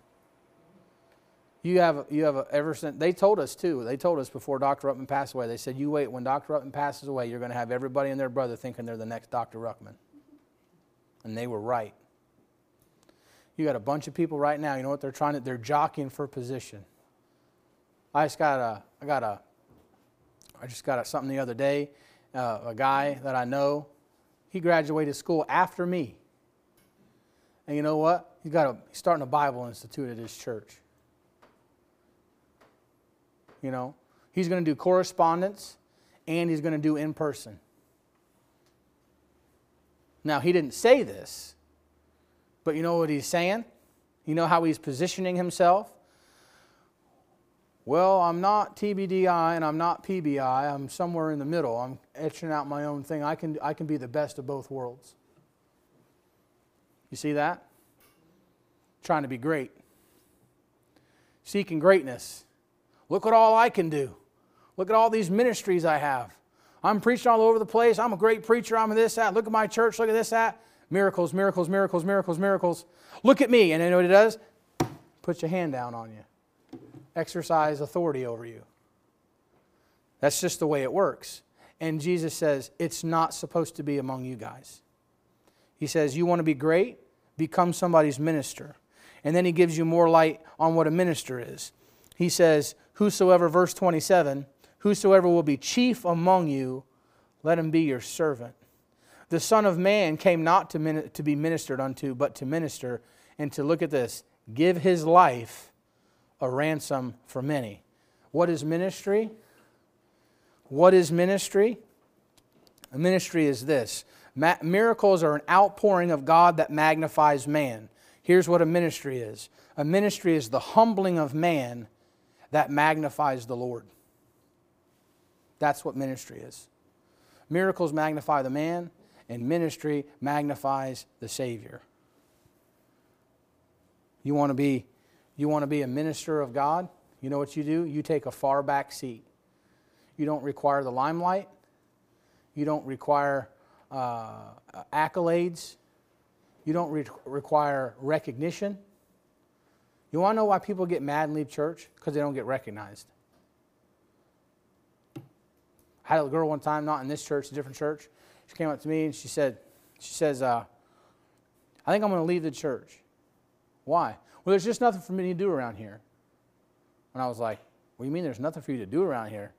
[SPEAKER 1] You have, you have a, ever since, they told us too, they told us before Dr. Ruckman passed away, they said, you wait, when Dr. Ruckman passes away, you're going to have everybody and their brother thinking they're the next Dr. Ruckman. And they were right. You got a bunch of people right now, you know what they're trying to, they're jockeying for position. I just got a, I got a, I just got something the other day. Uh, a guy that I know, he graduated school after me. And you know what? He's got a, he's starting a Bible institute at his church. You know, he's going to do correspondence and he's going to do in person. Now, he didn't say this, but you know what he's saying? You know how he's positioning himself? Well, I'm not TBDI and I'm not PBI. I'm somewhere in the middle. I'm etching out my own thing. I can, I can be the best of both worlds. You see that? Trying to be great. Seeking greatness. Look at all I can do. Look at all these ministries I have. I'm preaching all over the place. I'm a great preacher. I'm this, that. Look at my church. Look at this, that. Miracles, miracles, miracles, miracles, miracles. Look at me. And you know what it does? Put your hand down on you exercise authority over you. That's just the way it works. And Jesus says, it's not supposed to be among you guys. He says, you want to be great? Become somebody's minister. And then he gives you more light on what a minister is. He says, Whosoever, verse 27, whosoever will be chief among you, let him be your servant. The Son of Man came not to, min- to be ministered unto, but to minister, and to look at this, give his life a ransom for many. What is ministry? What is ministry? A ministry is this Ma- miracles are an outpouring of God that magnifies man. Here's what a ministry is a ministry is the humbling of man that magnifies the Lord. That's what ministry is. Miracles magnify the man, and ministry magnifies the Savior. You want to be you want to be a minister of God? You know what you do? You take a far back seat. You don't require the limelight. You don't require uh, accolades. You don't re- require recognition. You want to know why people get mad and leave church? Because they don't get recognized. I had a girl one time, not in this church, a different church. She came up to me and she said, she says, uh, I think I'm going to leave the church. Why? Well, there's just nothing for me to do around here. And I was like, What do you mean there's nothing for you to do around here?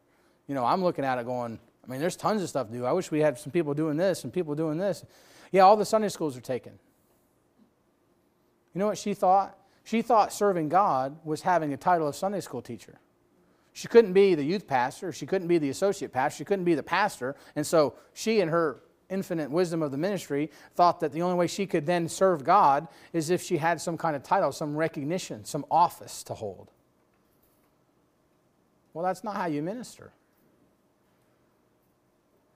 [SPEAKER 1] You know, I'm looking at it going, I mean, there's tons of stuff to do. I wish we had some people doing this and people doing this. Yeah, all the Sunday schools are taken. You know what she thought? She thought serving God was having a title of Sunday school teacher. She couldn't be the youth pastor. She couldn't be the associate pastor. She couldn't be the pastor. And so she and her infinite wisdom of the ministry, thought that the only way she could then serve God is if she had some kind of title, some recognition, some office to hold. Well, that's not how you minister.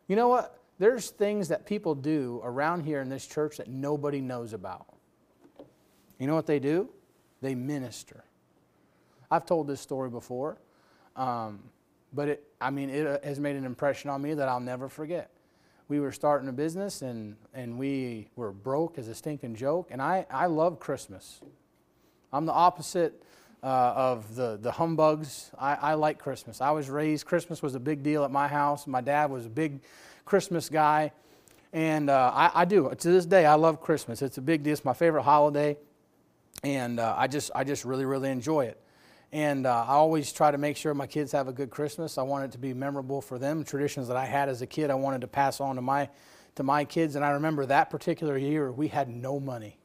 [SPEAKER 1] You know what? There's things that people do around here in this church that nobody knows about. You know what they do? They minister. I've told this story before. Um, but it, I mean, it uh, has made an impression on me that I'll never forget. We were starting a business and, and we were broke as a stinking joke. And I, I love Christmas. I'm the opposite uh, of the, the humbugs. I, I like Christmas. I was raised, Christmas was a big deal at my house. My dad was a big Christmas guy. And uh, I, I, do. To this day, I love Christmas. It's a big deal. It's my favorite holiday. And uh, I, just, I just really, really enjoy it. And uh, I always try to make sure my kids have a good Christmas. I want it to be memorable for them. Traditions that I had as a kid, I wanted to pass on to my, to my kids. And I remember that particular year, we had no money.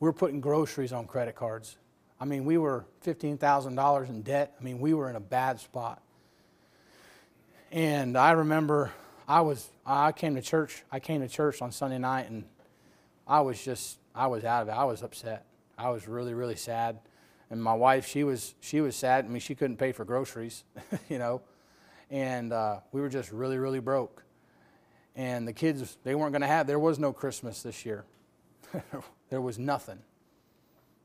[SPEAKER 1] We were putting groceries on credit cards. I mean, we were $15,000 in debt. I mean, we were in a bad spot. And I remember I was I came to church. I came to church on Sunday night and I was just I was out of it. I was upset. I was really really sad and my wife she was she was sad. I mean she couldn't pay for groceries you know? And uh, we were just really really broke. And the kids they weren't going to have there was no christmas this year. There was nothing.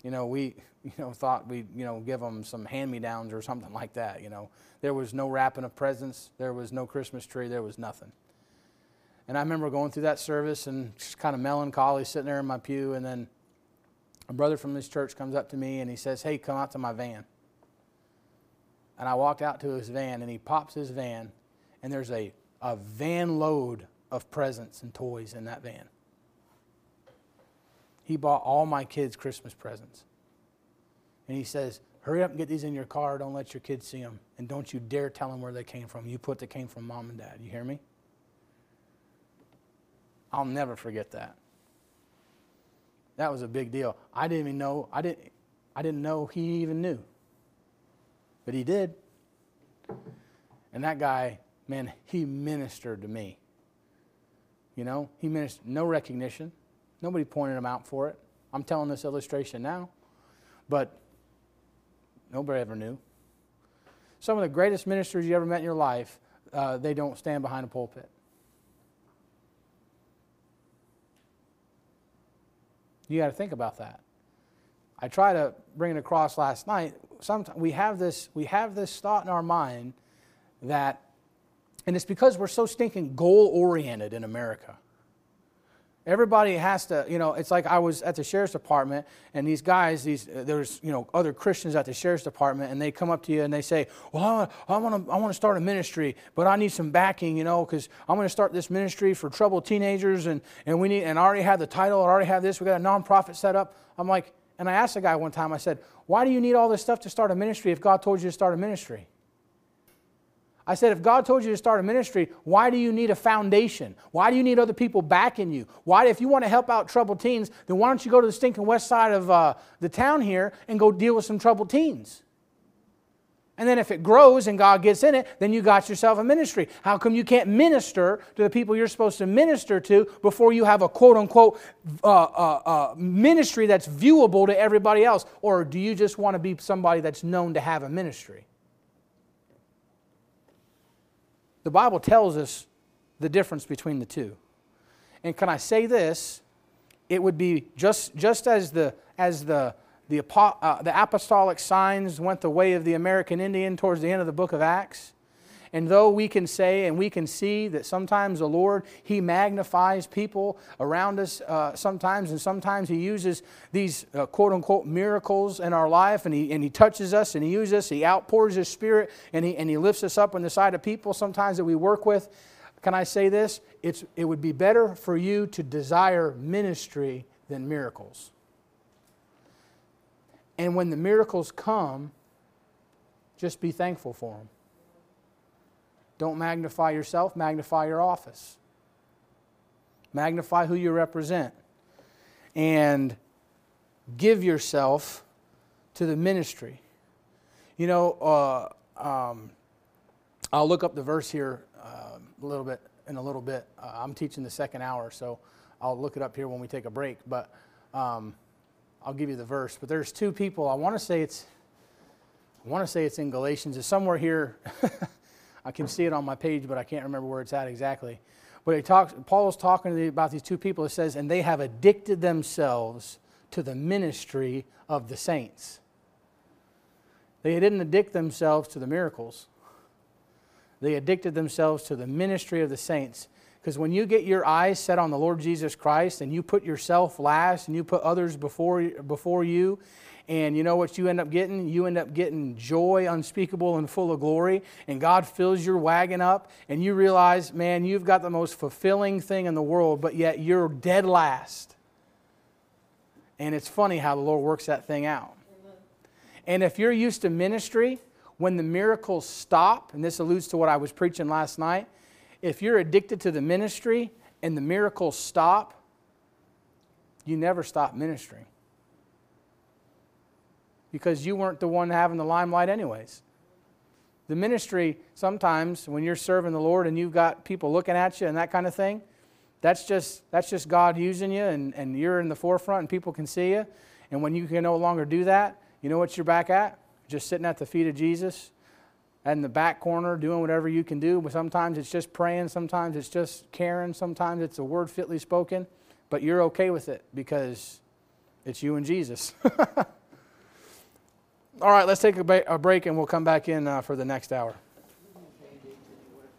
[SPEAKER 1] You know we you know thought we'd you know give them some hand me downs or something like that you know? There was no wrapping of presents. There was no christmas tree. There was nothing. And i remember going through that service and just kind of melancholy sitting there in my pew. And then a brother from this church comes up to me and he says, Hey, come out to my van. And I walked out to his van and he pops his van, and there's a, a van load of presents and toys in that van. He bought all my kids Christmas presents. And he says, Hurry up and get these in your car. Don't let your kids see them. And don't you dare tell them where they came from. You put they came from mom and dad. You hear me? I'll never forget that. That was a big deal. I didn't even know, I didn't, I didn't know he even knew. But he did. And that guy, man, he ministered to me. You know, he ministered, no recognition. Nobody pointed him out for it. I'm telling this illustration now, but nobody ever knew. Some of the greatest ministers you ever met in your life, uh, they don't stand behind a pulpit. You got to think about that. I try to bring it across last night. Sometimes we have this we have this thought in our mind that, and it's because we're so stinking goal oriented in America. Everybody has to, you know, it's like I was at the sheriff's department and these guys, these uh, there's, you know, other Christians at the sheriff's department and they come up to you and they say, "Well, I want to I want to start a ministry, but I need some backing, you know, cuz I'm going to start this ministry for troubled teenagers and and we need and I already have the title, I already have this, we got a nonprofit set up." I'm like, and I asked the guy one time, I said, "Why do you need all this stuff to start a ministry if God told you to start a ministry?" I said, if God told you to start a ministry, why do you need a foundation? Why do you need other people backing you? Why, if you want to help out troubled teens, then why don't you go to the stinking west side of uh, the town here and go deal with some troubled teens? And then if it grows and God gets in it, then you got yourself a ministry. How come you can't minister to the people you're supposed to minister to before you have a quote unquote uh, uh, uh, ministry that's viewable to everybody else? Or do you just want to be somebody that's known to have a ministry? The Bible tells us the difference between the two. And can I say this? It would be just, just as the, as the, the, uh, the apostolic signs went the way of the American Indian towards the end of the book of Acts. And though we can say and we can see that sometimes the Lord, He magnifies people around us uh, sometimes, and sometimes He uses these uh, quote unquote miracles in our life, and he, and he touches us and He uses us, He outpours His Spirit, and he, and he lifts us up on the side of people sometimes that we work with. Can I say this? It's, it would be better for you to desire ministry than miracles. And when the miracles come, just be thankful for them. Don't magnify yourself, magnify your office. Magnify who you represent. And give yourself to the ministry. You know, uh, um, I'll look up the verse here uh, a little bit in a little bit. Uh, I'm teaching the second hour, so I'll look it up here when we take a break. But um, I'll give you the verse. But there's two people. I want to say it's. I want to say it's in Galatians. It's somewhere here. I can see it on my page, but I can't remember where it's at exactly. But he talks, Paul is talking about these two people. It says, and they have addicted themselves to the ministry of the saints. They didn't addict themselves to the miracles. They addicted themselves to the ministry of the saints. Because when you get your eyes set on the Lord Jesus Christ and you put yourself last and you put others before, before you, and you know what you end up getting? You end up getting joy unspeakable and full of glory, and God fills your wagon up, and you realize, man, you've got the most fulfilling thing in the world, but yet you're dead last. And it's funny how the Lord works that thing out. And if you're used to ministry, when the miracles stop, and this alludes to what I was preaching last night, if you're addicted to the ministry and the miracles stop, you never stop ministering. Because you weren't the one having the limelight, anyways. The ministry, sometimes when you're serving the Lord and you've got people looking at you and that kind of thing, that's just, that's just God using you and, and you're in the forefront and people can see you. And when you can no longer do that, you know what you're back at? Just sitting at the feet of Jesus in the back corner doing whatever you can do. But sometimes it's just praying, sometimes it's just caring, sometimes it's a word fitly spoken. But you're okay with it because it's you and Jesus. All right, let's take a break and we'll come back in uh, for the next hour.